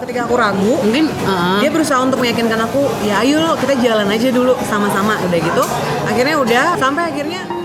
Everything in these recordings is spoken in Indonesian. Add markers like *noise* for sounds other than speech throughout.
ketika aku ragu Mungkin uh, dia berusaha untuk meyakinkan aku ya ayo lo kita jalan aja dulu sama-sama udah gitu. Akhirnya udah sampai akhirnya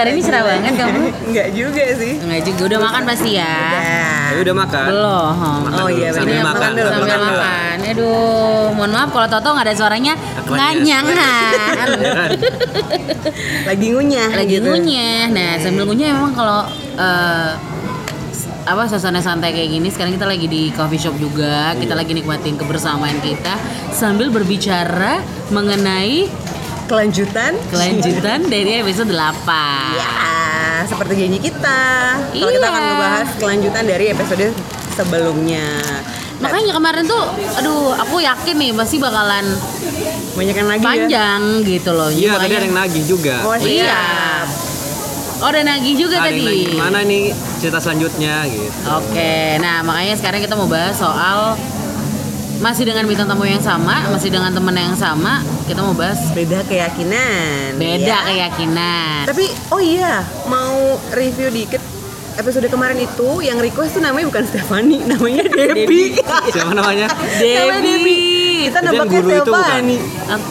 hari ini cerah banget kamu? *laughs* Enggak juga sih Enggak juga udah makan pasti ya. Ya. Ya udah makan. Belum. Makan Oh dulu, iya, sambil bener. makan. Makan dulu, Sambil Makan dulu. makan. Aduh, mohon maaf kalau Toto nggak ada suaranya nganyangan. *laughs* Ya kan? lagi ngunyah Lagi gitu. ngunyah. Nah, sambil ngunyah memang kalau eh, apa suasana santai kayak gini sekarang kita lagi di coffee shop juga kita lagi nikmatin kebersamaan kita sambil berbicara mengenai kelanjutan kelanjutan dari episode 8 ya seperti janji kita kalau kita Iya. akan ngebahas kelanjutan dari episode sebelumnya makanya kemarin tuh aduh aku yakin nih pasti bakalan banyak yang lagi ya panjang gitu loh Iya, tadi ada yang nagih juga. oh Iya. Oh, ada nagih juga Ada tadi. nagih gimana nih cerita selanjutnya gitu. Oke, nah makanya sekarang kita mau bahas soal masih dengan bintang tamu yang sama, masih dengan temen yang sama, kita mau bahas beda keyakinan beda ya. keyakinan. tapi oh iya mau review dikit episode kemarin itu yang request tuh namanya bukan Stefani *laughs* namanya Debbie *laughs* Siapa namanya? Debbie. kita bukan? Stefani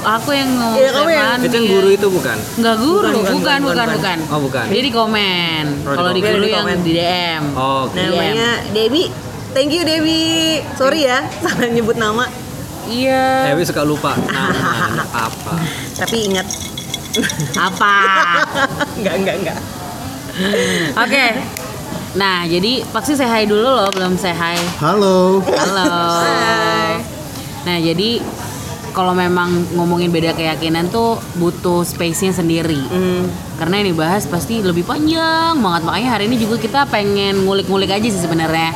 Aku, yang ngomong Iya, yang- Stefani. Itu yang guru itu bukan? Enggak guru, Bukan, bukan, bukan, bukan, bukan, bukan, bukan. Oh, bukan. Dia di komen. Kalau di guru yang di DM. Oh, oke. Iya. namanya Debbie thank you Debbie sorry ya *laughs* salah nyebut nama Iya. Dewi suka lupa nama *laughs* anak apa. tapi ingat *laughs* Apa? enggak enggak enggak Oke. Nah, jadi Paksi say hi dulu loh, belum say hi. Halo. Halo. Nah, jadi kalau memang ngomongin beda keyakinan tuh butuh space-nya sendiri. Hmm, Karena yang dibahas pasti lebih panjang banget. Makanya hari ini juga kita pengen ngulik-ngulik aja sih sebenarnya.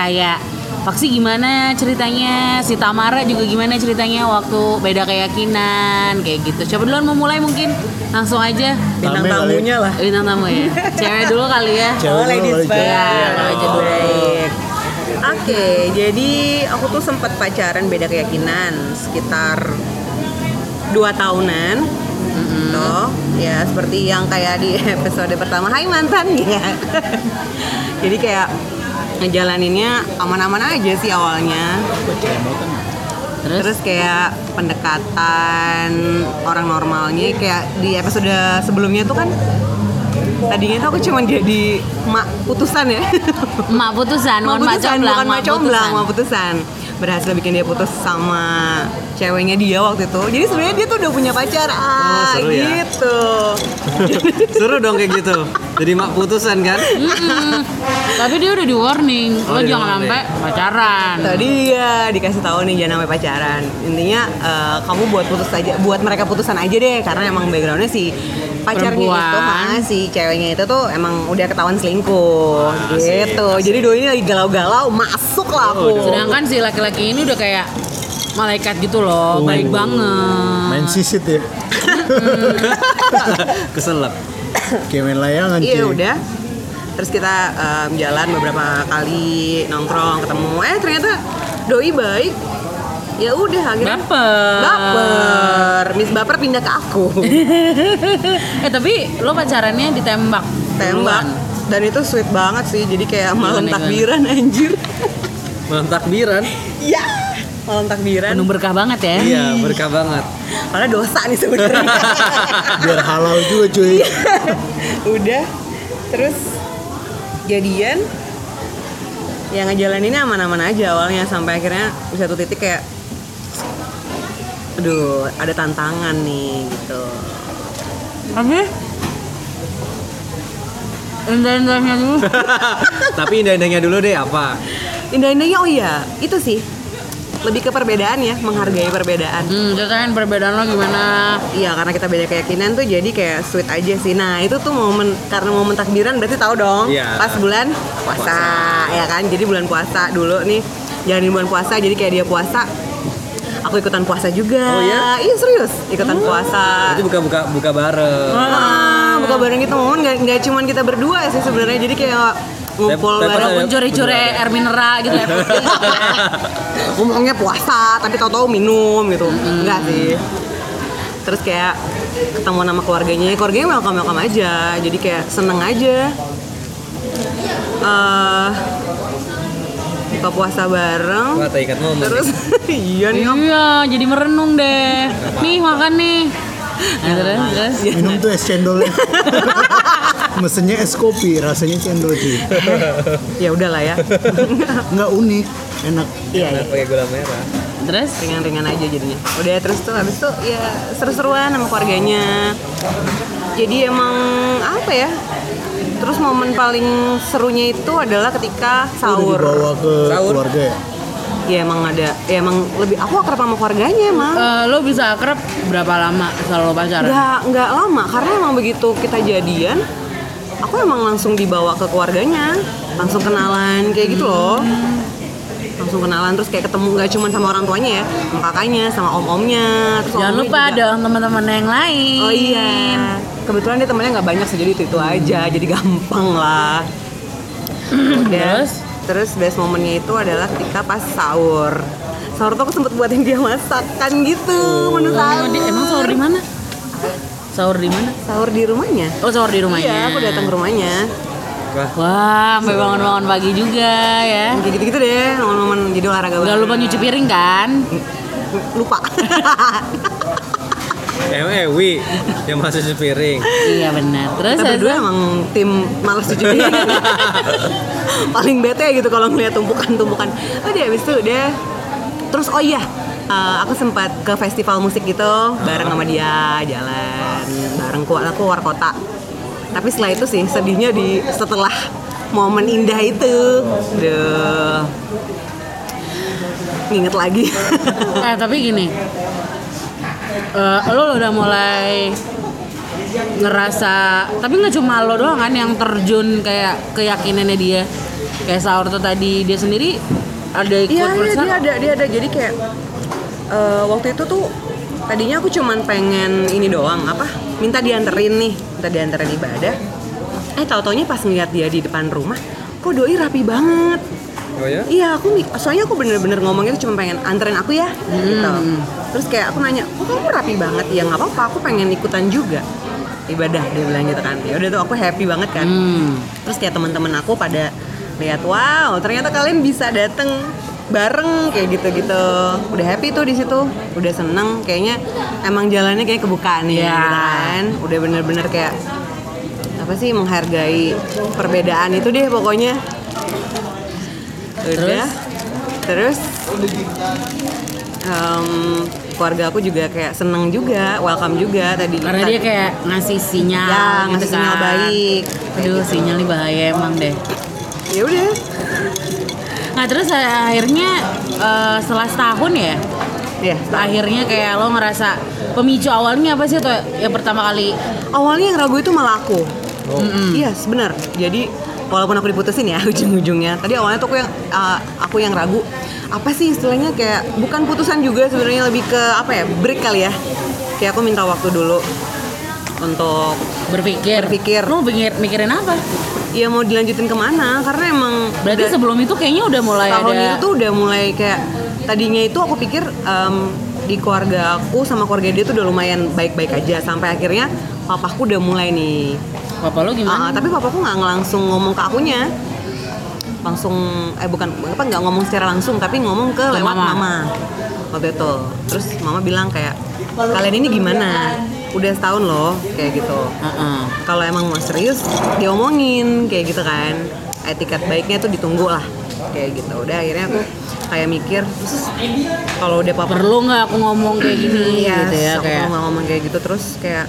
Kayak Paksi gimana ceritanya, si Tamara juga gimana ceritanya waktu beda keyakinan kayak gitu. Coba duluan mau mulai mungkin langsung aja bintang kali. tamunya lah bintang tamu ya. Cewek dulu kali ya. Cewek oh dulu, ladies first. Iya, Oh, aja dulu. baik. Oke, jadi aku tuh sempat pacaran beda keyakinan sekitar dua tahunan. Tuh, ya seperti yang kayak di *laughs* episode pertama Hai mantan ya. *laughs* jadi kayak ngejalaninnya aman-aman aja sih awalnya. Terus, Terus kayak pendekatan orang normalnya kayak di episode sebelumnya tuh kan tadinya tuh aku cuma jadi mak putusan ya. emak putusan, mak mak putusan, bukan mak comblang, mak putusan. Berhasil bikin dia putus sama ceweknya dia waktu itu. Jadi sebenarnya dia tuh udah punya pacar. Ah, seru ya. gitu. *laughs* Seru dong kayak gitu. Jadi mak putusan kan? Tapi dia udah di warning, Oh, lo jangan sampai pacaran. Tadi ya dikasih tahu nih jangan sampai pacaran. Intinya eh, kamu buat putus aja, buat mereka putusan aja deh karena emang backgroundnya si pacarnya Perempuan. itu, ah, si ceweknya itu tuh emang udah ketahuan selingkuh Asik, gitu. Jadi doi ini lagi galau-galau, masuk lah aku. Oh, Sedangkan si laki-laki ini udah kayak malaikat gitu loh, Oh. baik banget. Main sisit ya. *laughs* Keselak. Kayak main layangan Iya udah. Terus kita em, jalan beberapa kali nongkrong ketemu. Eh ternyata doi baik. Ya udah akhirnya Baper. baper. Miss baper pindah ke aku. *laughs* eh tapi lo pacarannya ditembak. Tembak. duluan. Dan itu sweet banget sih. Jadi kayak malam Gimana, takbiran anjir. Malam takbiran. Iya. Malam takbiran. Penuh berkah banget ya. Iya, berkah banget. Padahal dosa nih sebenarnya. *laughs* Biar halal juga cuy. udah. Terus jadian yang ngejalaninnya aman-aman aja awalnya sampai akhirnya di satu titik kayak aduh ada tantangan nih gitu *laughs* Tapi indah-indahnya dulu. Tapi indah-indahnya dulu deh apa? indah-indahnya oh iya itu sih lebih ke perbedaan ya menghargai perbedaan Hmm, ceritain perbedaan lo gimana? Iya karena kita beda keyakinan tuh jadi kayak sweet aja sih. Nah itu tuh momen karena momen takbiran berarti tahu dong. Iya. Pas bulan puasa, ya kan. Jadi bulan puasa dulu nih jalanin bulan puasa. Jadi kayak dia puasa, aku ikutan puasa juga. Oh, iya? Iya serius. Ikutan puasa. Itu buka-buka buka bareng. Ah, buka bareng gitu. Momen nggak nggak cuman kita berdua sih sebenarnya. Jadi kayak ngumpul bareng Walaupun curi-curi air mineral gitu ya. *laughs* ngomongnya puasa tapi tahu-tahu minum gitu. Enggak sih. Terus kayak ketemu nama keluarganya. Keluarganya welcome welcome aja. Jadi kayak seneng aja. Eh buka puasa bareng Wah, tak ikat momen. terus *laughs* iya nih om Iya, jadi merenung deh. Nih makan nih. Nah, terus, terus. Minum tuh es cendolnya. *laughs* Mesennya es kopi, rasanya cendol sih. ya udahlah ya *laughs* Nggak unik, enak. iya iya Enak pakai gula merah. Terus ringan-ringan aja jadinya udah terus tuh habis itu ya seru-seruan sama keluarganya jadi emang apa ya terus momen paling serunya itu adalah ketika Udah sahur dibawa ke Sahur. keluarga ya. ya emang ada ya emang lebih aku akrab sama keluarganya emang eh, lo bisa akrab berapa lama selalu pacaran? nggak nggak lama karena emang begitu kita jadian aku emang langsung dibawa ke keluarganya langsung kenalan kayak gitu loh langsung kenalan terus kayak ketemu nggak cuma sama orang tuanya ya sama kakaknya sama om omnya terus Jangan lupa juga. dong teman-teman yang lain. Oh iya. Kebetulan dia temennya nggak banyak sih jadi itu itu aja, jadi gampang lah. *clears throat* Terus? Terus best momennya itu adalah ketika pas sahur. Sahur tuh aku sempet buatin dia masakan gitu, menu Oh, sahur. di- emang sahur di mana? Sahur di mana? Sahur di rumahnya. Oh, sahur di rumahnya. Iya, aku datang ke rumahnya. Wah, sampai bangun-bangun pagi juga ya. Kayak gitu-gitu deh, momen-momen jadi olahraga Gak lupa nyuci piring kan? Lupa. *laughs* emang Ewi yang masih sepiring. iya benar. Terus Kita berdua habis itu- emang tim malas cuci piring. *laughs* *laughs* Paling bete gitu kalau ngeliat tumpukan-tumpukan. Oh dia habis itu dia terus oh iya eh, aku sempat ke festival musik gitu bareng sama dia jalan bareng keluar aku keluar kota. Tapi setelah itu sih sedihnya di setelah momen indah itu. Duh. Nginget lagi. eh tapi gini Eh, lo udah mulai ngerasa tapi nggak cuma lo doang kan yang terjun kayak keyakinannya dia kayak sahur tuh tadi dia sendiri ada ikut Iya, iya dia ada, dia ada. Jadi kayak eh, waktu itu tuh tadinya aku cuman pengen ini doang apa? Minta dianterin nih, minta dianterin ibadah. Eh tahu taunya pas ngeliat dia di depan rumah, kok doi rapi banget. Oh ya? Iya, aku soalnya aku bener-bener ngomongnya cuma pengen anterin aku ya, gitu. Terus kayak aku nanya, kok kamu rapi banget? Ya nggak apa-apa, aku pengen ikutan juga ibadah dia bilang gitu kan. Ya udah tuh aku happy banget kan. Hmm. Terus kayak teman-teman aku pada lihat, wow, ternyata kalian bisa dateng bareng kayak gitu-gitu. Udah happy tuh di situ, udah seneng. Kayaknya emang jalannya kayak kebuka nih, Iya. gitu kan. Udah bener-bener kayak apa sih menghargai perbedaan itu deh pokoknya. Udah. Terus, em, keluarga aku juga kayak seneng juga, welcome juga tadi. karena dia kayak ngasih sinyal ya gitu ngasih sinyal kan. baik. aduh sinyal nih bahaya emang deh Ya udah. nah terus akhirnya eh, setelah setahun ya Ya, akhirnya kayak lo ngerasa pemicu awalnya apa sih tuh yang pertama kali awalnya yang ragu itu malah aku. Oh. Iya, benar. Jadi walaupun aku diputusin ya *laughs* ujung-ujungnya. Tadi awalnya tuh aku yang uh, aku yang ragu. Apa sih istilahnya kayak bukan putusan juga sebenarnya lebih ke apa ya? Break kali ya. Kayak aku minta waktu dulu untuk berpikir Berpikir. lo mikir mikirin apa ya mau dilanjutin ke mana karena emang berarti udah- sebelum itu kayaknya udah mulai tahun ada itu tuh udah mulai kayak tadinya itu aku pikir em, di keluarga aku sama keluarga dia tuh udah lumayan baik-baik aja sampai akhirnya papaku udah mulai nih papa lo gimana? Tapi papaku nggak langsung ngomong ke akunya. Langsung eh bukan apa nggak ngomong secara langsung tapi ngomong ke lewat mama. mama. waktu itu. Terus mama bilang kayak kalian ini gimana? Udah setahun loh kayak gitu. Heeh. kalau emang mau serius diomongin kayak gitu kan. Etiket baiknya tuh ditunggu lah kayak gitu. Udah akhirnya aku kayak mikir terus kalau udah papa perlu nggak aku ngomong kayak gini? Yes, gitu ya aku kayak nggak ngomong kayak gitu. Terus kayak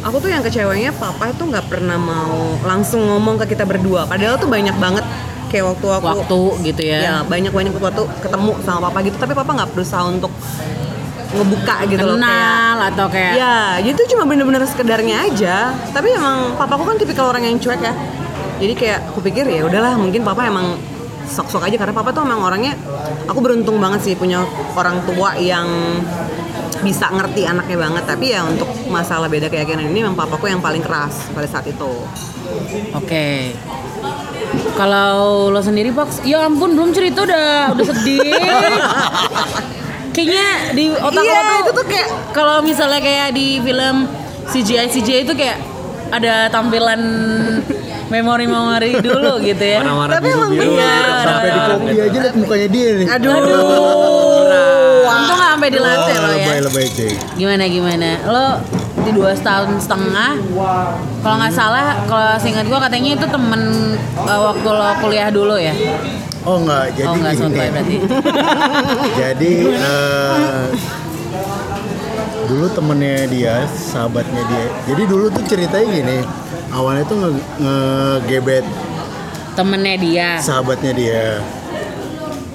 aku tuh yang kecewanya papa itu nggak pernah mau langsung ngomong ke kita berdua padahal tuh banyak banget kayak waktu aku waktu gitu ya, ya banyak banyak waktu ketemu sama papa gitu tapi papa nggak berusaha untuk ngebuka gitu loh kayak kenal atau kayak Ya, itu cuma bener-bener sekedarnya aja. Tapi emang papaku kan tipikal orang yang cuek ya. Jadi kayak aku pikir ya udahlah, mungkin papa emang sok-sok aja karena papa tuh emang orangnya aku beruntung banget sih punya orang tua yang bisa ngerti anaknya banget tapi ya untuk masalah beda keyakinan ini memang papaku yang paling keras pada saat itu Oke. Kalau lo sendiri Pak, ya ampun belum cerita udah udah sedih. *laughs* Kayaknya di otak Iya, lo tuh itu tuh kayak- kalau misalnya kayak di film CGI CGI itu kayak ada tampilan memori-memori dulu gitu ya. Warna-warna Tapi emang biru-biru. bener. Sampai di kopi aja liat mukanya dia nih. aduh, Untung nggak sampai dilatih Oh, lo ya. Lebay-lebay cuy. Gimana gimana? Lo di dua tahun setengah. Kalau nggak salah, kalau seingat gua katanya itu temen uh, waktu lo kuliah dulu ya. Oh enggak, jadi oh nggak gini. sotoy berarti. *laughs* Jadi eh, dulu temennya dia, sahabatnya dia. Jadi dulu tuh ceritanya gini. Awalnya tuh nge- ngegebet Temennya dia. sahabatnya dia.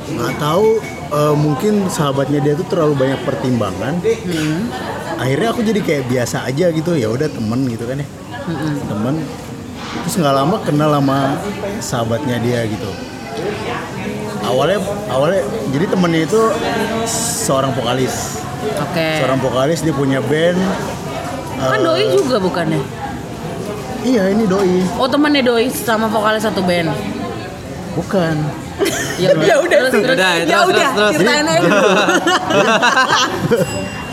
Nggak tahu eh, mungkin sahabatnya dia tuh terlalu banyak pertimbangan. Hmm. Akhirnya aku jadi kayak biasa aja gitu. Ya udah temen gitu kan ya. Mm-mm. Temen. Terus nggak lama kenal sama sahabatnya dia gitu. Awalnya awalnya jadi temennya itu seorang vokalis. Oke. Seorang vokalis dia punya band. Kan eh, doi juga bukannya? Iya ini doi. Oh temennya doi sama vokalis satu band. Bukan. Ya, *laughs* ya udah terus, terus. Udah, ya terus, udah terus, terus. ceritain aja *laughs*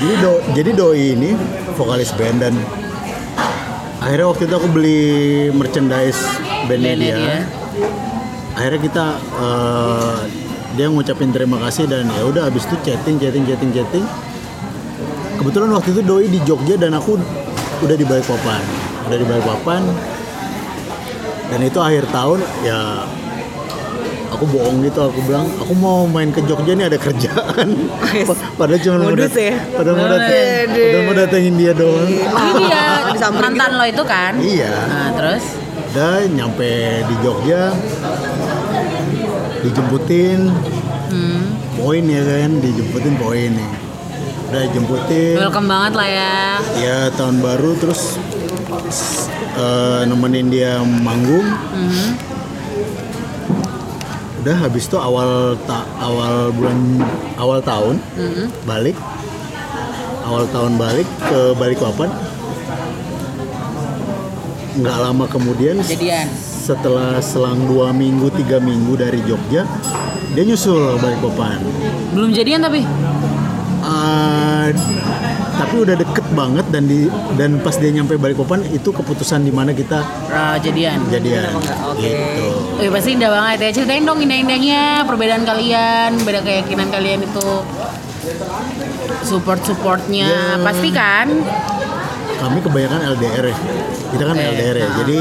Jadi do, jadi doi ini vokalis band dan akhirnya waktu itu aku beli merchandise bandnya Bandnya dia. dia. Akhirnya kita eh, dia ngucapin terima kasih dan ya udah habis itu chatting chatting chatting chatting. Kebetulan waktu itu doi di Jogja dan aku udah di Balikpapan. Udah di Balikpapan. Dan itu akhir tahun ya aku bohong gitu. Aku bilang aku mau main ke Jogja nih ada kerjaan. Pa- *laughs* padahal cuma mau dat- ya? padahal mau dateng, padahal mau datengin dia doang. Ini *laughs* dia Disamperin mantan gitu. lo itu kan? iya. Nah, terus? Udah nyampe di Jogja dijemputin. Hmm, poin ya kan? Dijemputin poin nih. Udah jemputin welcome banget lah ya. ya tahun baru terus eh, nemenin dia manggung Mhm. udah habis itu awal ta- awal bulan awal tahun Mhm. balik awal tahun balik ke Balikpapan nggak lama kemudian Jadian. setelah selang dua minggu tiga minggu dari Jogja dia nyusul Balikpapan Belum jadian tapi. Ah, tapi udah deket banget dan di dan pas dia nyampe Balikpapan itu keputusan di mana kita Ah, jadian. jadian Oke. gitu Eh pasti indah banget ya. Ceritain dong indah-indahnya perbedaan kalian, beda keyakinan kalian itu. Support-supportnya Ya. pasti kan? kami kebanyakan LDR ya kita kan Oke, LDR ya nah. jadi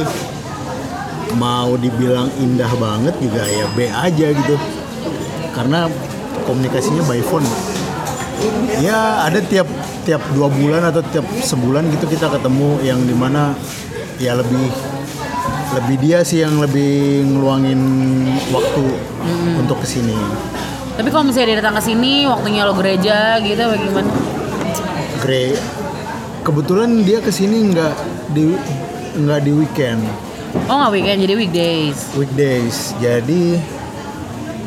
mau dibilang indah banget juga ya B aja gitu karena komunikasinya by phone ya ada tiap tiap dua bulan atau tiap sebulan gitu kita ketemu yang di mana ya lebih lebih dia sih yang lebih ngeluangin waktu untuk ke sini. Tapi kalau misalnya dia datang ke sini, waktunya lo gereja gitu bagaimana? Grey kebetulan dia ke sini nggak di nggak di weekend. Oh nggak weekend jadi weekdays. weekdays. Jadi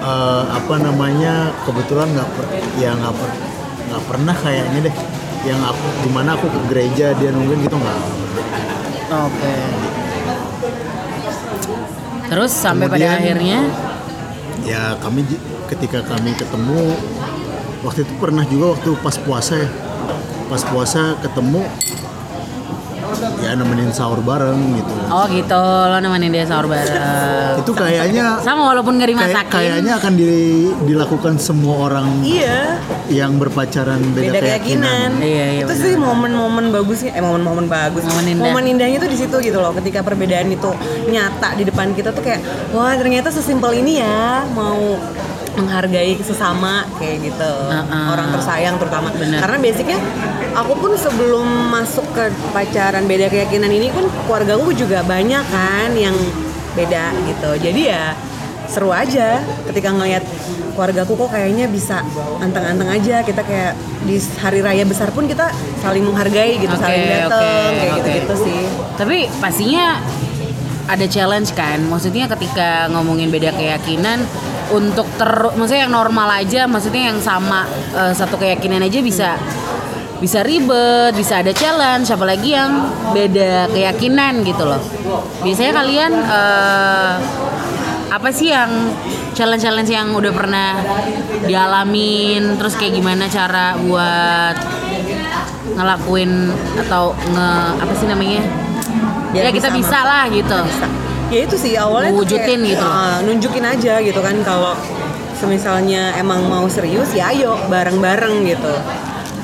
eh, apa namanya kebetulan nggak per, ya nggak per, nggak pernah kayaknya deh yang aku di mana aku ke gereja dia nungguin gitu nggak? Oke. Terus sampai pada Kemudian- akhirnya? ya kami ketika kami ketemu waktu itu pernah juga waktu pas puasa ya. Pas puasa ketemu ya nemenin sahur bareng gitu oh gitu lo nemenin dia sahur bareng. itu kayaknya Sama walaupun nggak kayak- dimasakin. kayaknya akan di- dilakukan semua orang iya yang berpacaran beda, beda keyakinan. Iya, iya, itu benar. sih momen-momen bagusnya, eh momen-momen bagus. Momen indah. indahnya tuh di situ gitu loh. Ketika perbedaan itu nyata di depan kita tuh kayak, wah ternyata sesimpel ini ya mau menghargai sesama kayak gitu. Uh-uh. Orang tersayang terutama. Bener. Karena basicnya aku pun sebelum masuk ke pacaran beda keyakinan ini pun keluarga aku juga banyak kan yang beda gitu. Jadi ya seru aja ketika ngelihat keluargaku kok kayaknya bisa anteng-anteng aja kita kayak di hari raya besar pun kita saling menghargai gitu Oke, saling dateng oke, kayak gitu-gitu sih Tapi pastinya ada challenge kan. Maksudnya ketika ngomongin beda keyakinan untuk ter maksudnya yang normal aja, maksudnya yang sama eh, satu keyakinan aja bisa bisa ribet, bisa ada challenge, apalagi yang beda keyakinan gitu loh. Biasanya kalian eh, apa sih yang challenge-challenge yang udah pernah dialamin, terus kayak gimana cara buat ngelakuin atau nge apa sih namanya? Biar ya kita bisa bisa lah gitu. ya itu sih awalnya Wujudin kayak, gitu. ah, nunjukin aja gitu kan kalau semisalnya emang mau serius ya ayo bareng-bareng gitu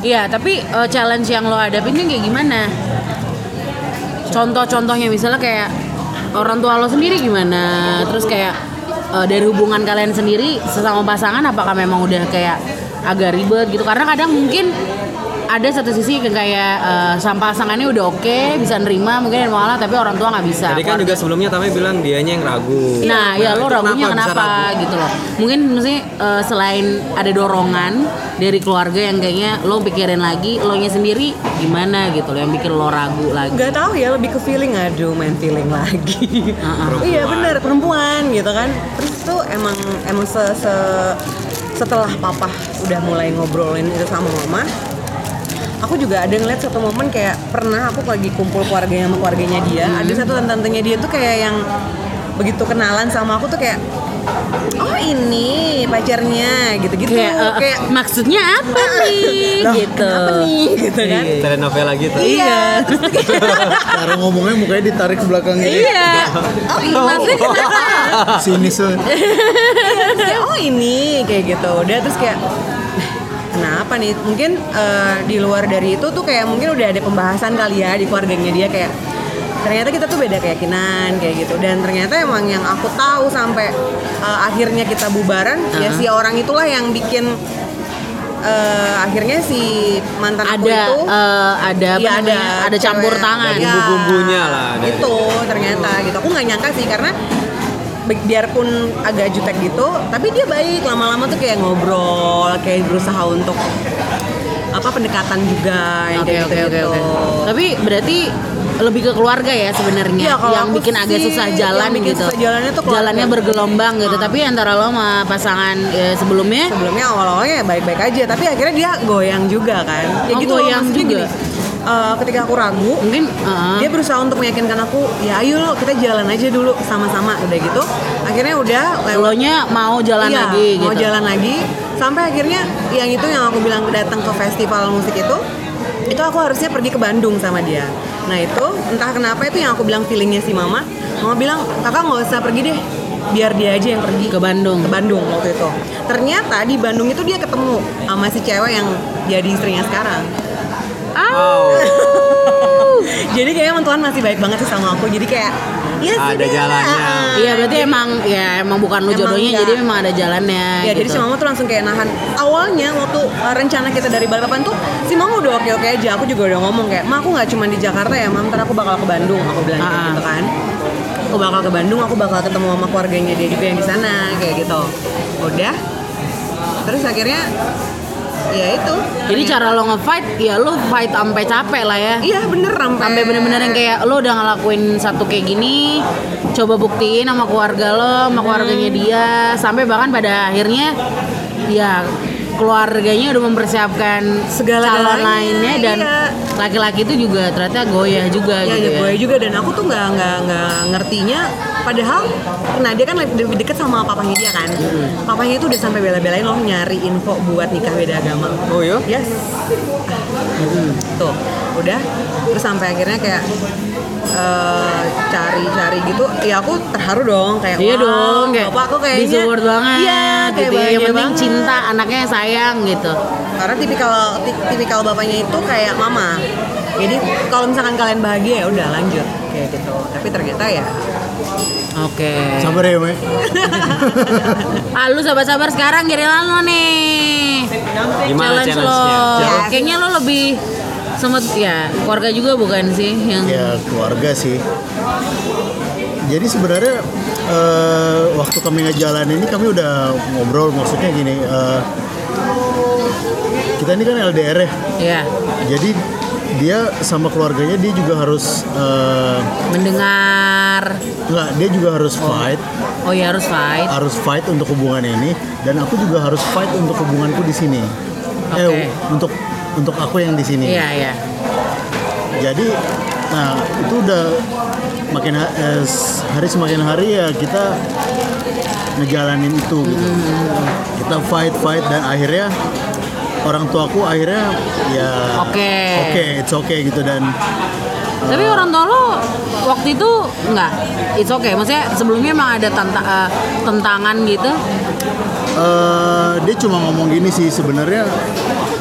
Iya, tapi eh, challenge yang lo hadapin kayak gimana? Contoh-contohnya misalnya kayak orang tua lo sendiri gimana? Terus kayak eh, dari hubungan kalian sendiri sesama pasangan apakah memang udah kayak agak ribet gitu? Karena kadang mungkin ada satu sisi yang kayak eh, sama pasangannya udah oke bisa nerima mungkin malah tapi orang tua nggak bisa. Tadi kan juga sebelumnya Tame bilang dianya yang ragu. Nah, ya lo ragunya bisa kenapa, ragu? gitu loh. Mungkin maksudnya eh, selain ada dorongan dari keluarga yang kayaknya lo pikirin lagi, lo nya sendiri gimana gitu loh yang bikin lo ragu lagi. nggak tahu ya lebih ke feeling aduh main feeling lagi Uh-uh. *laughs* iya bener perempuan gitu kan terus tuh emang emang se, se- setelah papa udah mulai ngobrolin itu sama mama aku juga ada ngeliat satu momen kayak pernah aku lagi kumpul keluarganya sama keluarganya dia Hmm. ada satu tantenya dia tuh kayak yang begitu kenalan sama aku tuh kayak oh ini pacarnya gitu-gitu Kayak, eh, kayak maksudnya apa nih "Loh, gitu. kenapa nih gitu kan Telenovela gitu. iya *laughs* Cara ngomongnya mukanya ditarik ke belakang gitu. Iya. Oh, iya, maksudnya kenapa? Sinis tuh. Terus kayak oh ini kayak gitu udah terus kayak "Eh, kenapa nih mungkin eh, di luar dari itu tuh kayak mungkin udah ada pembahasan kali ya di keluarganya dia kayak ternyata kita tuh beda keyakinan kayak gitu dan ternyata emang yang aku tahu sampai eh, akhirnya kita bubaran ya si orang itulah yang bikin eh, akhirnya si mantan aku Ada itu eh, ada Iya, namanya? Ada campur cewek. tangan. Ada bumbu-bumbunya lah, ada. Itu ternyata gitu. Aku nggak nyangka sih karena biarpun agak jutek gitu, tapi dia baik lama-lama tuh kayak ngobrol, kayak berusaha untuk apa pendekatan juga yang Oke kayak oke gitu. oke oke. Tapi berarti lebih ke keluarga ya sebenarnya kalau yang bikin agak sih, susah yang jalan bikin gitu. susah jalannya tuh keluarga. jalannya bergelombang gitu. Ah. Tapi antara lo sama pasangan ya, sebelumnya Sebelumnya awal-awalnya ya baik-baik aja, tapi akhirnya dia goyang juga kan. Ya Oh, gitu goyang juga. gini, eh, ketika aku ragu, mungkin uh, dia berusaha untuk meyakinkan aku ya ayo lo kita jalan aja dulu sama-sama udah gitu. Akhirnya udah lewat. Lo nya mau jalan iya, lagi gitu. mau jalan lagi. Sampai akhirnya yang itu yang aku bilang datang ke festival musik itu itu aku harusnya pergi ke Bandung sama dia. Nah itu entah kenapa itu yang aku bilang feelingnya si mama. Mama bilang kakak nggak usah pergi deh biar dia aja yang pergi. Ke Bandung. ke Bandung waktu itu. Ternyata di Bandung itu dia ketemu sama si cewek yang jadi istrinya sekarang Au. *laughs* jadi kayaknya emang Tuhan masih baik banget sih sama aku jadi kayak ya Ada sudah. jalannya. Iya berarti emang ya emang bukan lu Emang jodohnya enggak. jadi memang ada jalannya. Ya jadi gitu. si mama tuh langsung kayak nahan Awalnya waktu uh, rencana kita dari Balikpapan tuh Si mama udah oke-oke aja Aku juga udah ngomong kayak Ma aku gak cuma di Jakarta ya Mam Ntar aku bakal ke Bandung Aku bilang kayak Ah. gitu kan Aku bakal ke Bandung Aku bakal ketemu sama keluarganya dia juga yang di sana Kayak gitu Udah Terus akhirnya Ya itu Jadi cara lo nge-fight ya lo fight sampai capek lah ya. Iya bener sampai Sampai bener-bener yang kayak lo udah ngelakuin satu kayak gini, coba buktiin sama keluarga lo, sama keluarganya dia, sampai bahkan pada akhirnya ya keluarganya udah mempersiapkan Segala-galanya, calon lainnya dan iya. laki-laki itu juga ternyata goyah juga ya, gitu ya, ya. gue juga dan aku tuh nggak nggak nggak ngertinya padahal nah dia kan lebih deket sama papanya dia kan papanya itu udah sampai bela-belain loh nyari info buat nikah beda agama Oh iya? yes tuh udah terus sampai akhirnya kayak eh, cari-cari gitu ya aku terharu dong kayak Iya wow, dong, kayak bapak aku kayaknya disupport banget iya kayak gitu ya. Yang penting banget. cinta, anaknya sayang gitu. karena tipikal ti- tipikal bapaknya itu kayak mama jadi kalau misalkan kalian bahagia ya udah lanjut kayak gitu tapi ternyata ya Oke. Sabar ya, Me. Ah, lu sabar-sabar sekarang giliran lo nih. Gimana Challenge lo. challenge-nya? Ya. Kayaknya lo lebih sempet ya keluarga juga bukan sih yang ya keluarga sih. Jadi sebenarnya eh, waktu kami ngejalan ini kami udah ngobrol maksudnya gini. eh, kita ini kan LDR ya. ya Jadi dia sama keluarganya dia juga harus eh, mendengar. nggak dia juga harus fight Oh ya harus fight. harus fight untuk hubungan ini dan aku juga harus fight untuk hubunganku di sini Oke. eh untuk untuk aku yang di sini. Iya, iya. Jadi nah itu udah makin ha- eh, hari semakin hari ya kita ngejalanin itu gitu. Kita fight fight dan akhirnya orang tuaku akhirnya ya Oke. oke it's okay gitu dan Tapi orang tua lo waktu itu enggak, it's okay. Maksudnya sebelumnya emang ada tanta- eh, tentangan gitu. eh, dia cuma ngomong gini sih sebenarnya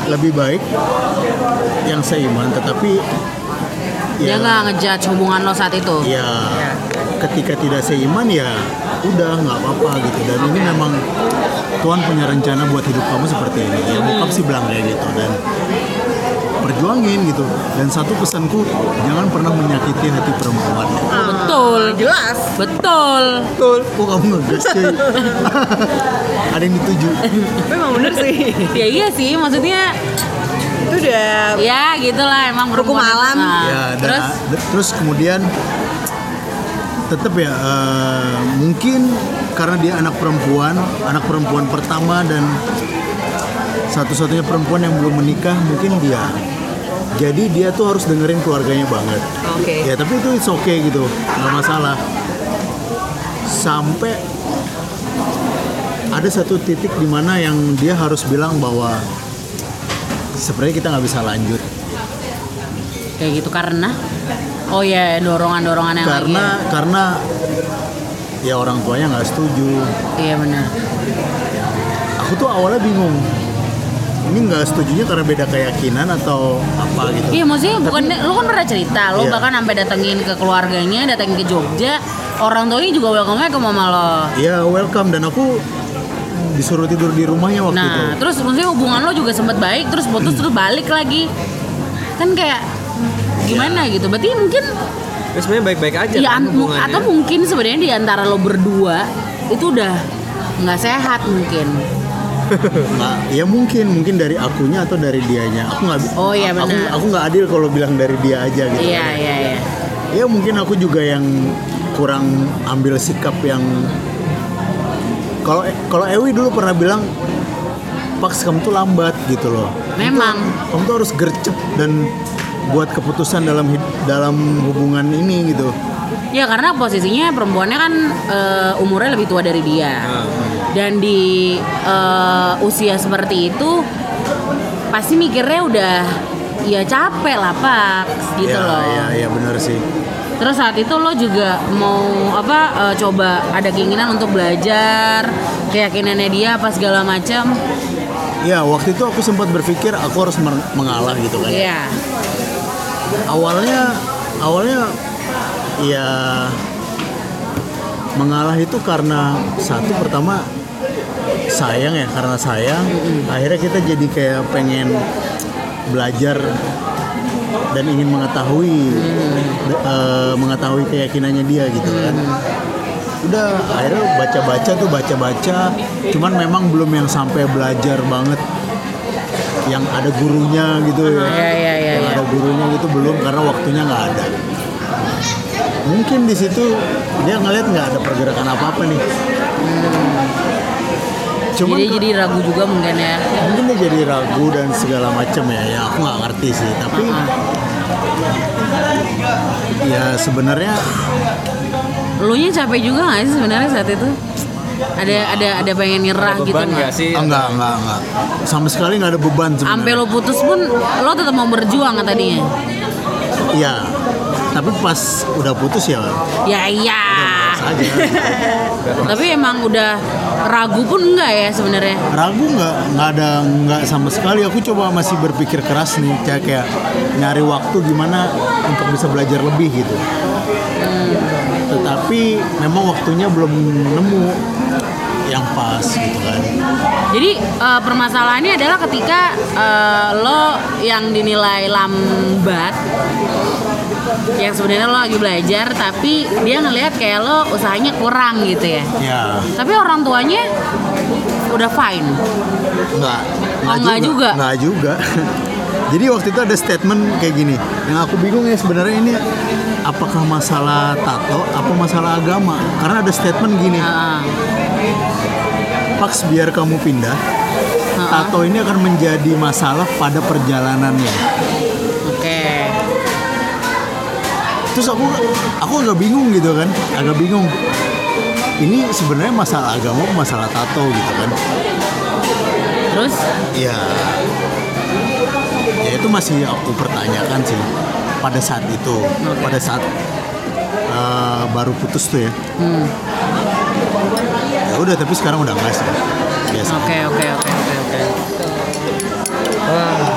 lebih baik yang seiman tetapi Dia nggak ngejudge hubungan lo saat itu. ya ketika tidak seiman ya udah nggak apa-apa gitu dan ini memang Tuhan punya rencana buat hidup kamu seperti ini ya bokap sih bilang kayak gitu dan perjuangin gitu dan satu pesanku jangan pernah menyakiti hati perempuan Betul. Jelas. Betul. Betul. kok kamu ngegas cuy *laughs* ada yang dituju Tapi emang bener sih. Ya iya sih, maksudnya Itu udah ya gitulah emang Hukum perempuan. alam. Nah, ya dan terus terus kemudian tetap ya eh, mungkin karena dia anak perempuan anak perempuan pertama dan satu-satunya perempuan yang belum menikah mungkin dia. Jadi dia tuh harus dengerin keluarganya banget. Oke. ya tapi itu it's okay gitu nggak masalah. Sampai ada satu titik di mana yang dia harus bilang bahwa sebenarnya kita nggak bisa lanjut. Kayak gitu karena oh ya dorongan-dorongan yang karena lagi. karena ya orang tuanya nggak setuju ya. Iya benar. aku tuh awalnya bingung ini nggak setujunya karena beda keyakinan atau apa gitu Iya maksudnya bukan lo kan pernah cerita lo Iya. bahkan sampai datengin ke keluarganya, datengin ke Jogja, orang tuanya juga welcome ke mama lo. ya welcome dan aku disuruh tidur di rumahnya waktu itu Nah, terus maksudnya hubungan lo juga sempat baik, terus putus terus balik lagi. Kan kayak gimana gitu. Berarti mungkin Ya, sebenarnya baik-baik aja ya kan hubungannya. atau mungkin sebenarnya di antara lo berdua itu udah nggak sehat mungkin. nggak ya mungkin mungkin dari akunya atau dari dianya aku nggak Oh, iya, aku benar. aku nggak adil kalau bilang dari dia aja gitu Iya, iya, iya. ya mungkin aku juga yang kurang ambil sikap yang kalau kalau Ewi dulu pernah bilang Pax kamu tuh lambat gitu loh Memang. kamu tuh harus gercep dan buat keputusan dalam dalam hubungan ini gitu Ya karena posisinya perempuannya kan eh, umurnya lebih tua dari dia. Dan di eh, usia seperti itu pasti mikirnya udah ya capek lah pak gitu ya, loh. ya ya benar sih Terus saat itu lo juga mau apa eh, coba ada keinginan untuk belajar keyakinannya dia apa segala macam. ya waktu itu aku sempat berpikir aku harus mengalah gitu kan Iya. Awalnya awalnya ya mengalah itu karena satu pertama sayang ya karena sayang. Akhirnya kita jadi kayak pengen belajar dan ingin mengetahui eh, mengetahui keyakinannya dia gitu kan. Udah akhirnya baca-baca tuh baca-baca. Cuman memang belum yang sampai belajar banget yang ada gurunya gitu ya. Iya, iya, iya, yang iya. ada gurunya gitu belum karena waktunya nggak ada. Mungkin di situ dia ngeliat nggak ada pergerakan apa apa nih cuman Jadi jadi ragu juga mungkin ya. mungkin dia jadi ragu dan segala macam ya ya aku nggak ngerti sih. Tapi ya sebenarnya Lu nya capek juga gak sih sebenarnya saat itu? Ada ada ada pengen nyerah Ada gitu beban nggak? nggak sih? ah, enggak enggak enggak sama sekali nggak ada beban Sampai sebenarnya lo putus pun lo tetap mau berjuang kan tadinya. iya tapi pas udah putus ya Ya iya. saja *laughs* Tapi emang udah ragu pun enggak ya sebenarnya. ragu nggak nggak ada nggak sama sekali aku coba masih berpikir keras nih kayak kayak nyari waktu gimana untuk bisa belajar lebih gitu tetapi memang waktunya belum nemu pas gitu kan Jadi eh, permasalahannya adalah ketika eh, lo yang dinilai lambat yang sebenarnya lo lagi belajar tapi dia ngelihat kayak lo usahanya kurang gitu ya. ya Tapi orang tuanya udah fine. nggak Oh, nggak juga? nggak juga *laughs* jadi waktu itu ada statement kayak gini yang aku bingung ya sebenarnya ini apakah masalah tato apa masalah agama karena ada statement gini Heeh. Pax biar kamu pindah Heeh. tato ini akan menjadi masalah pada perjalanannya. Oke. Terus aku aku agak bingung gitu kan, agak bingung. Ini sebenarnya masalah agama, masalah tato gitu kan? Terus Ya, ya itu masih aku pertanyakan sih pada saat itu, pada saat eh, baru putus tuh ya. hmm. Udah, tapi sekarang udah enggak sih. Biasa. Oke oke oke oke oke. Wah,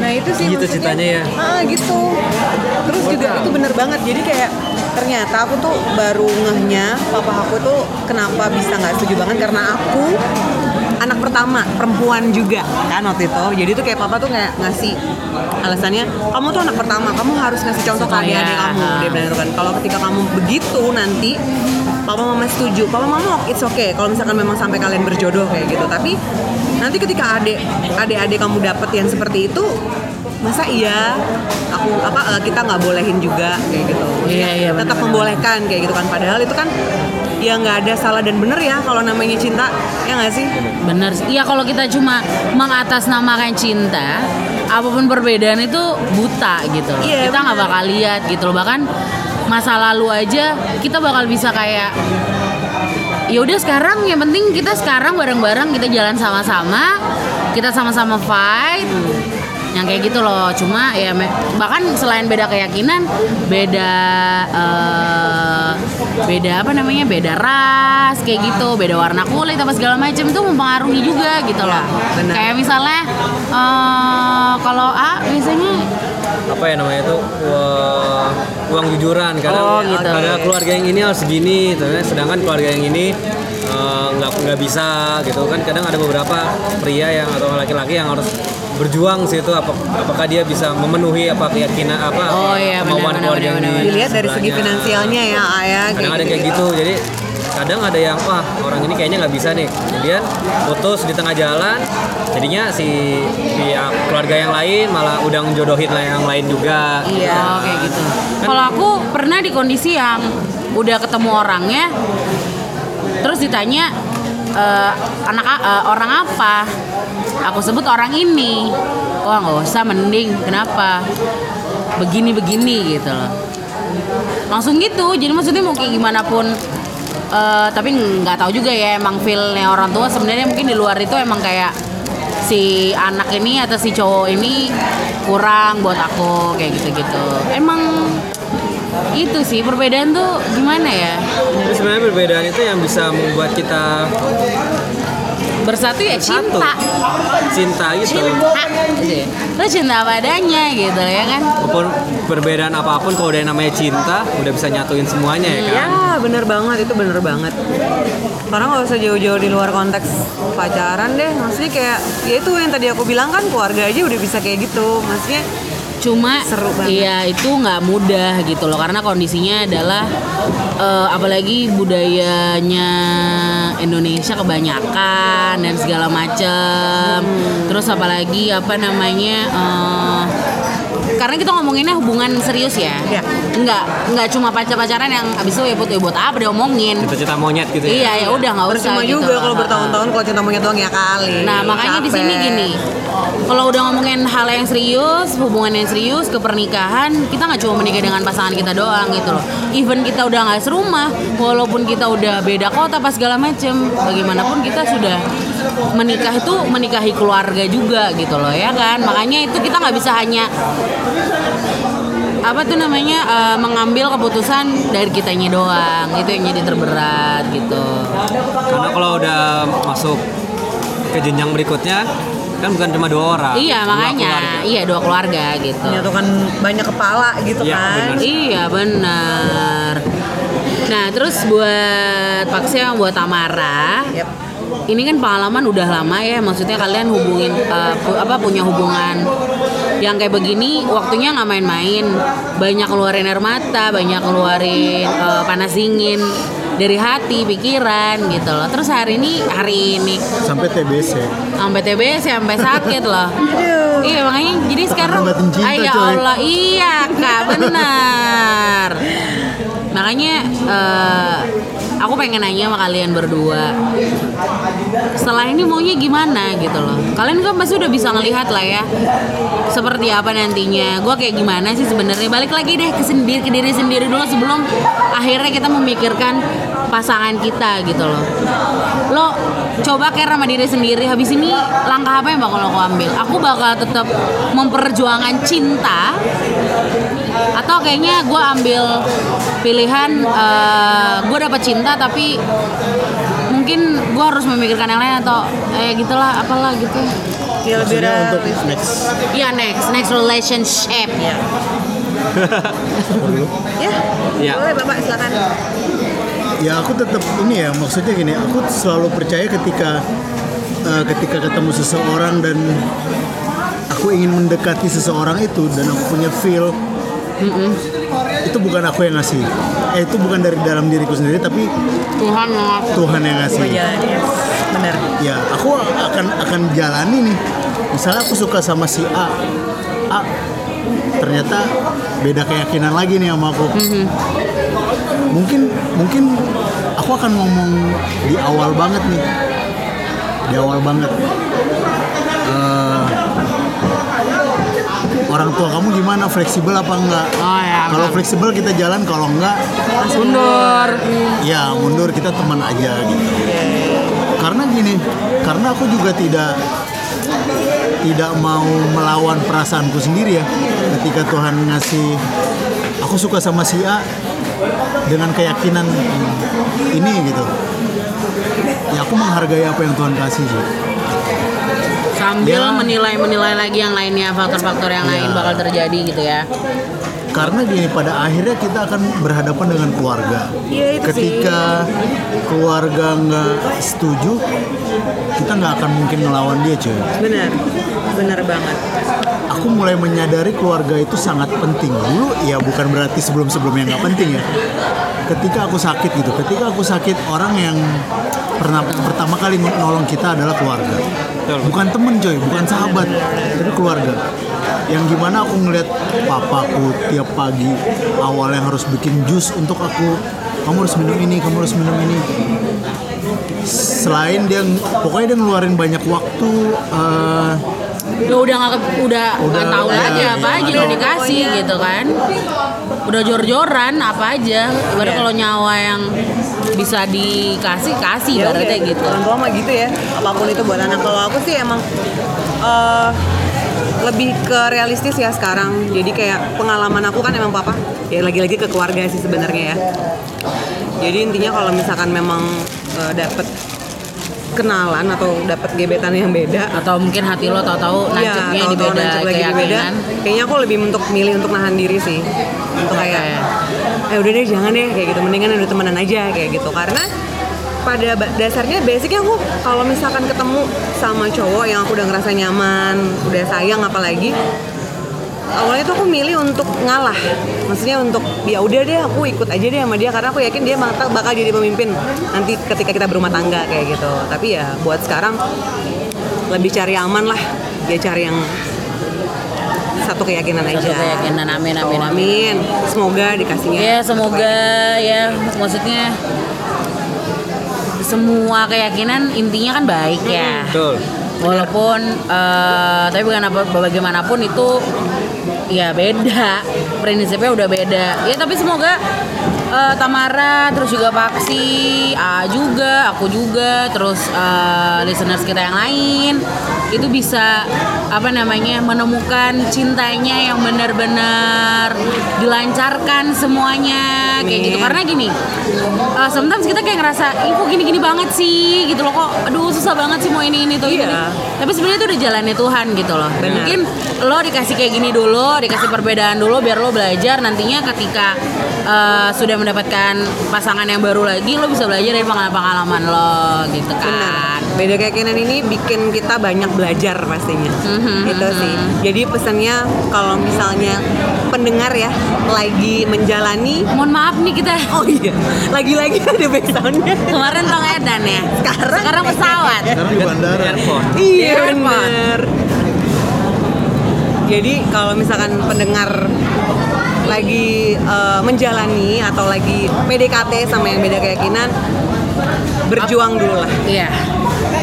Nah itu sih Gitu ceritanya ya? Ah gitu. Terus juga itu bener banget. Jadi kayak ternyata aku tuh baru ngehnya papa aku tuh kenapa bisa nggak setuju banget karena aku anak pertama perempuan juga kan waktu itu jadi tuh kayak papa tuh kayak ngasih alasannya kamu tuh anak pertama kamu harus ngasih contoh ke adik-adik kamu dia bilang gitu kan kalau ketika kamu begitu nanti papa mama setuju papa mama it's okay kalau misalkan memang sampai kalian berjodoh kayak gitu tapi nanti ketika adik adik-adik kamu dapet yang seperti itu masa iya aku apa eh, kita nggak bolehin juga kayak gitu Iya, iya, tetap benar-benar. membolehkan kayak gitu kan padahal itu kan ya nggak ada salah dan benar ya kalau namanya cinta ya nggak sih Bener. Iya kalau kita cuma mengatasnamakan cinta, apa pun perbedaan itu buta gitu loh. Iya, kita nggak bener. bakal lihat gitu loh. Bahkan masa lalu aja kita bakal bisa kayak ya udah sekarang yang penting kita sekarang bareng-bareng kita jalan sama-sama kita sama-sama fight yang kayak gitu loh. Cuma ya bahkan selain beda keyakinan beda eh, beda apa namanya beda ras kayak gitu beda warna kulit apa segala macam itu mempengaruhi juga gitu loh. Benar. kayak misalnya eh, kalau A biasanya apa ya namanya itu? Wah, uang jujuran. Kadang Oh, gitu. ada keluarga yang ini harus segini sedangkan keluarga yang ini eh, nggak nggak bisa gitu kan. Kadang ada beberapa pria yang atau laki-laki yang harus berjuang sih itu apa, apakah dia bisa memenuhi apa keyakinan apa Oh, iya, kemauan benar, keluarga benar, benar, benar. dilihat dari segi finansialnya ya ayah kadang ada kayak gitu jadi kadang ada yang wah orang ini kayaknya nggak bisa nih kemudian putus di tengah jalan jadinya si pihak keluarga yang lain malah udah ngejodohin yang lain juga Iya. Oh kayak gitu. Kalau aku pernah di kondisi yang udah ketemu orangnya, terus ditanya "Eh, anak eh, orang apa? Aku sebut orang ini. Wah nggak usah, mending. Kenapa? Begini begini gitu loh. Langsung gitu. Jadi maksudnya mau kayak gimana pun. Eh, tapi nggak tahu juga ya emang feelnya orang tua sebenarnya mungkin di luar itu emang kayak si anak ini atau si cowok ini kurang buat aku kayak gitu-gitu. Emang itu sih perbedaan tuh gimana ya? Sebenarnya perbedaan itu yang bisa membuat kita Bersatu ya cinta. cinta gitu Cinta. Gitu ya. Lo cinta apa adanya gitu ya kan? walaupun perbedaan apa pun kalau udah namanya cinta udah bisa nyatuin semuanya ya kan Ya bener banget itu bener banget Karena nggak usah jauh-jauh di luar konteks pacaran deh Maksudnya kayak ya itu yang tadi aku bilang kan keluarga aja udah bisa kayak gitu Maksudnya Cuma Seru banget. iya itu nggak mudah gitu loh karena kondisinya adalah eh, apalagi budayanya Indonesia kebanyakan dan segala macem. Hmm. Terus apalagi apa namanya eh, karena kita ngomonginnya hubungan serius ya. Iya. Enggak, enggak cuma pacar-pacaran yang abis itu ya buat ya buat apa diomongin. cita-cita monyet gitu ya Iya ya udah nggak usah percuma gitu juga kalau bertahun-tahun kalau cinta monyet doang ya kali Nah makanya di sini gini, kalau udah ngomongin hal yang serius, hubungan yang serius, ke pernikahan, kita nggak cuma menikah dengan pasangan kita doang gitu loh. Even kita udah nggak serumah, walaupun kita udah beda kota pas segala macem, bagaimanapun kita sudah menikah itu menikahi keluarga juga gitu loh ya kan. Makanya itu kita nggak bisa hanya apa tuh namanya eh, mengambil keputusan dari kitanya doang itu yang jadi terberat gitu karena kalau udah masuk ke jenjang berikutnya kan bukan cuma dua orang iya dua makanya keluarga. iya dua keluarga gitu menyatukan banyak kepala gitu Iya, kan bener. Iya benar. Nah terus buat Paksi yang buat Tamara, Yep. Ini kan pengalaman udah lama ya. Maksudnya kalian hubungin pu- apa punya hubungan yang kayak begini, waktunya nggak main-main. Banyak keluarin air mata, banyak keluarin eh, panas dingin dari hati, pikiran gitu loh. Terus hari ini hari ini sampai TBC. sampai TBC sampai sakit loh. Iya makanya jadi sekarang Ah, ya coy. Allah iya kak benar. *laughs* makanya eh, aku pengen nanya sama kalian berdua. Setelah ini maunya gimana gitu loh. Kalian kan pasti udah bisa ngelihat lah ya seperti apa nantinya. Gue kayak gimana sih sebenarnya? Balik lagi deh ke sendiri ke diri sendiri dulu sebelum akhirnya kita memikirkan pasangan kita gitu loh. Lo coba care sama diri sendiri. Habis ini langkah apa yang bakal lo ambil? Aku bakal tetap memperjuangkan cinta atau kayaknya gue ambil pilihan gue dapet cinta tapi mungkin gue harus memikirkan yang lain atau eh gitulah apalah gitu Ya lebih untuk next ya next next relationship *laughs* Ya. ya. Ya. Boleh Bapak silakan. ya aku tetap ini ya maksudnya gini aku selalu percaya ketika eh, ketika ketemu seseorang dan aku ingin mendekati seseorang itu dan aku punya feel itu bukan aku yang ngasih. Eh itu bukan dari dalam diriku sendiri tapi Tuhan maaf Tuhan yang ngasih. Ya. Benar. ya aku akan akan jalani nih. Misalnya aku suka sama si A. A ternyata beda keyakinan lagi nih sama aku. Mungkin mungkin aku akan ngomong di awal banget nih. Di awal banget orang tua kamu gimana? Fleksibel apa enggak? Oh ya kalau fleksibel kita jalan kalau enggak mundur. Ya mundur kita teman aja gitu. Karena gini karena aku juga tidak tidak mau melawan perasaanku sendiri ya. Ketika Tuhan ngasih aku suka sama si A dengan keyakinan ini gitu. Ya aku menghargai apa yang Tuhan kasih sih sambil Ya. menilai menilai lagi yang lainnya faktor-faktor yang lain Ya. bakal terjadi gitu ya karena gini pada akhirnya kita akan berhadapan dengan keluarga Iya, itu ketika keluarga nggak setuju kita nggak akan mungkin ngelawan dia cuy Benar. Benar banget. aku mulai menyadari keluarga itu sangat penting dulu ya bukan berarti sebelum sebelumnya nggak penting ya ketika aku sakit gitu ketika aku sakit orang yang pernah pertama kali menolong kita adalah keluarga bukan temen coy bukan sahabat tapi keluarga. Yang gimana aku ngeliat papaku tiap pagi awalnya harus bikin jus untuk aku kamu harus minum ini kamu harus minum ini. Selain dia pokoknya dia ngeluarin banyak waktu eh, ya udah nggak udah nggak tahu iya, lagi iya, apa iya, aja tahu. dikasih gitu kan. Udah jor-joran apa aja. Ibarat Iya. kalau nyawa yang bisa dikasih kasih Ya ibaratnya udah, gitu Orang tua mah gitu ya. Apa pun itu buat anak. Kalau aku sih emang eh, lebih ke realistis ya sekarang. Jadi kayak pengalaman aku kan emang papa. Ya lagi-lagi ke keluarga sih sebenarnya ya. Jadi intinya kalau misalkan memang eh, dapet kenalan atau dapat gebetan yang beda atau mungkin hati lo tahu-tahu Iya, nancepnya di tahu-tahu beda nancep lagi di beda. Kayaknya aku lebih untuk milih untuk nahan diri sih. Untuk Oke. kayak, eh udah deh jangan deh kayak gitu. Mendingan udah temenan aja kayak gitu. Karena pada dasarnya basicnya aku kalau misalkan ketemu sama cowok yang aku udah ngerasa nyaman, udah sayang apalagi awalnya tuh aku milih untuk ngalah. Maksudnya untuk ya udah deh aku ikut aja deh sama dia karena aku yakin dia bakal bakal jadi pemimpin nanti ketika kita berumah tangga kayak gitu. Tapi ya buat sekarang lebih cari aman lah. Dia cari yang satu keyakinan aja. satu keyakinan. Amin amin amin. Amin. Semoga dikasihnya. Ya semoga ya maksudnya semua keyakinan intinya kan baik ya. Betul. walaupun eh, tapi bukan apa bagaimanapun itu ya beda. Prinsipnya udah beda. Ya tapi semoga eh, Tamara terus juga Paksi A juga aku juga terus eh, listeners kita yang lain itu bisa apa namanya menemukan cintanya yang benar-benar dilancarkan semuanya kayak gitu Amin. karena gini eh, sometimes kita kayak ngerasa ih kok gini-gini banget sih gitu loh kok aduh susah banget sih mau ini ini tuh ini, Iya. ini. tapi sebenarnya itu udah jalannya Tuhan gitu loh Benar. mungkin lo dikasih kayak gini dulu dikasih perbedaan dulu biar lo belajar nantinya ketika eh, sudah mendapatkan pasangan yang baru lagi lo bisa belajar dari pengalaman-pengalaman lo gitu kan Beda keyakinan ini bikin kita banyak belajar pastinya. Mhm, Itu sih. Jadi pesannya kalau misalnya pendengar ya lagi menjalani mohon maaf nih kita Oh iya, lagi-lagi *laughs* ada backsoundnya. kemarin tong edan ya Sekarang sekarang pesawat sekarang di bandara Airport. Iya bener. Jadi kalau misalkan pendengar lagi eh, menjalani atau lagi PDKT sama yang beda keyakinan berjuang dulu lah Iya.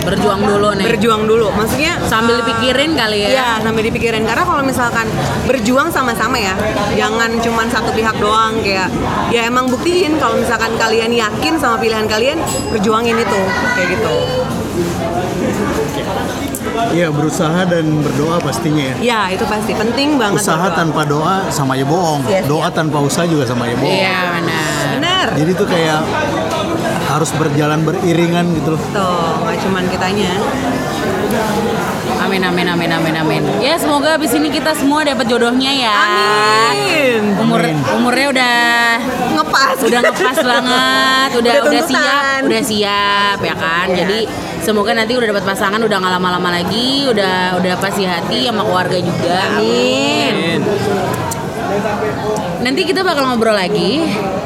Berjuang dulu nih. berjuang dulu maksudnya Sambil eh, dipikirin kali ya. Iya, sambil dipikirin karena kalau misalkan berjuang sama-sama ya, jangan cuman satu pihak doang kayak ya emang buktiin kalau misalkan kalian yakin sama pilihan kalian, berjuangin itu kayak gitu. Iya berusaha dan berdoa pastinya ya. Ya, itu pasti penting banget. Usaha berdoa. tanpa doa sama aja bohong. Yes, Doa tanpa usaha juga sama aja bohong. Iya, benar. bener. Jadi tuh kayak harus berjalan beriringan gitu loh. Tuh, nggak cuman kitanya. Amin amin amin amin amin. Ya semoga abis ini kita semua dapat jodohnya ya. Amin. Umur Amin. umurnya udah Ngepas. udah ngepas banget, udah Udah udah, siap, udah siap ya kan. Iya. Jadi semoga nanti udah dapat pasangan, udah nggak lama-lama lagi, udah udah pasti hati sama keluarga juga. Amin. Nanti kita bakal ngobrol lagi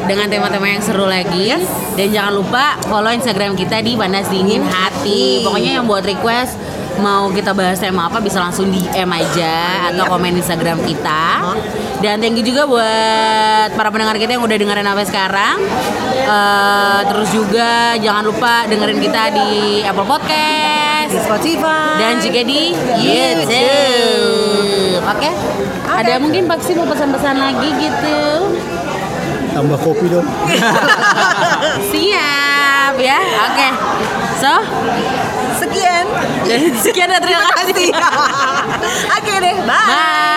dengan tema-tema yang seru lagi. Dan jangan lupa follow Instagram kita di Panas Dingin Hati. Pokoknya yang buat request mau kita bahas tema apa bisa langsung DM aja atau komen Instagram kita. Dan thank you juga buat para pendengar kita yang udah dengerin sampai sekarang. Eh, terus juga jangan lupa dengerin kita di Apple Podcast Di Spotify. dan juga di YouTube. Oke? Ada mungkin Paksi mau pesan-pesan lagi gitu? Tambah kopi dong. *laughs* Siap ya. Oke. So, sekian. sekian dan terima kasih. *laughs* Oke deh, bye. Bye.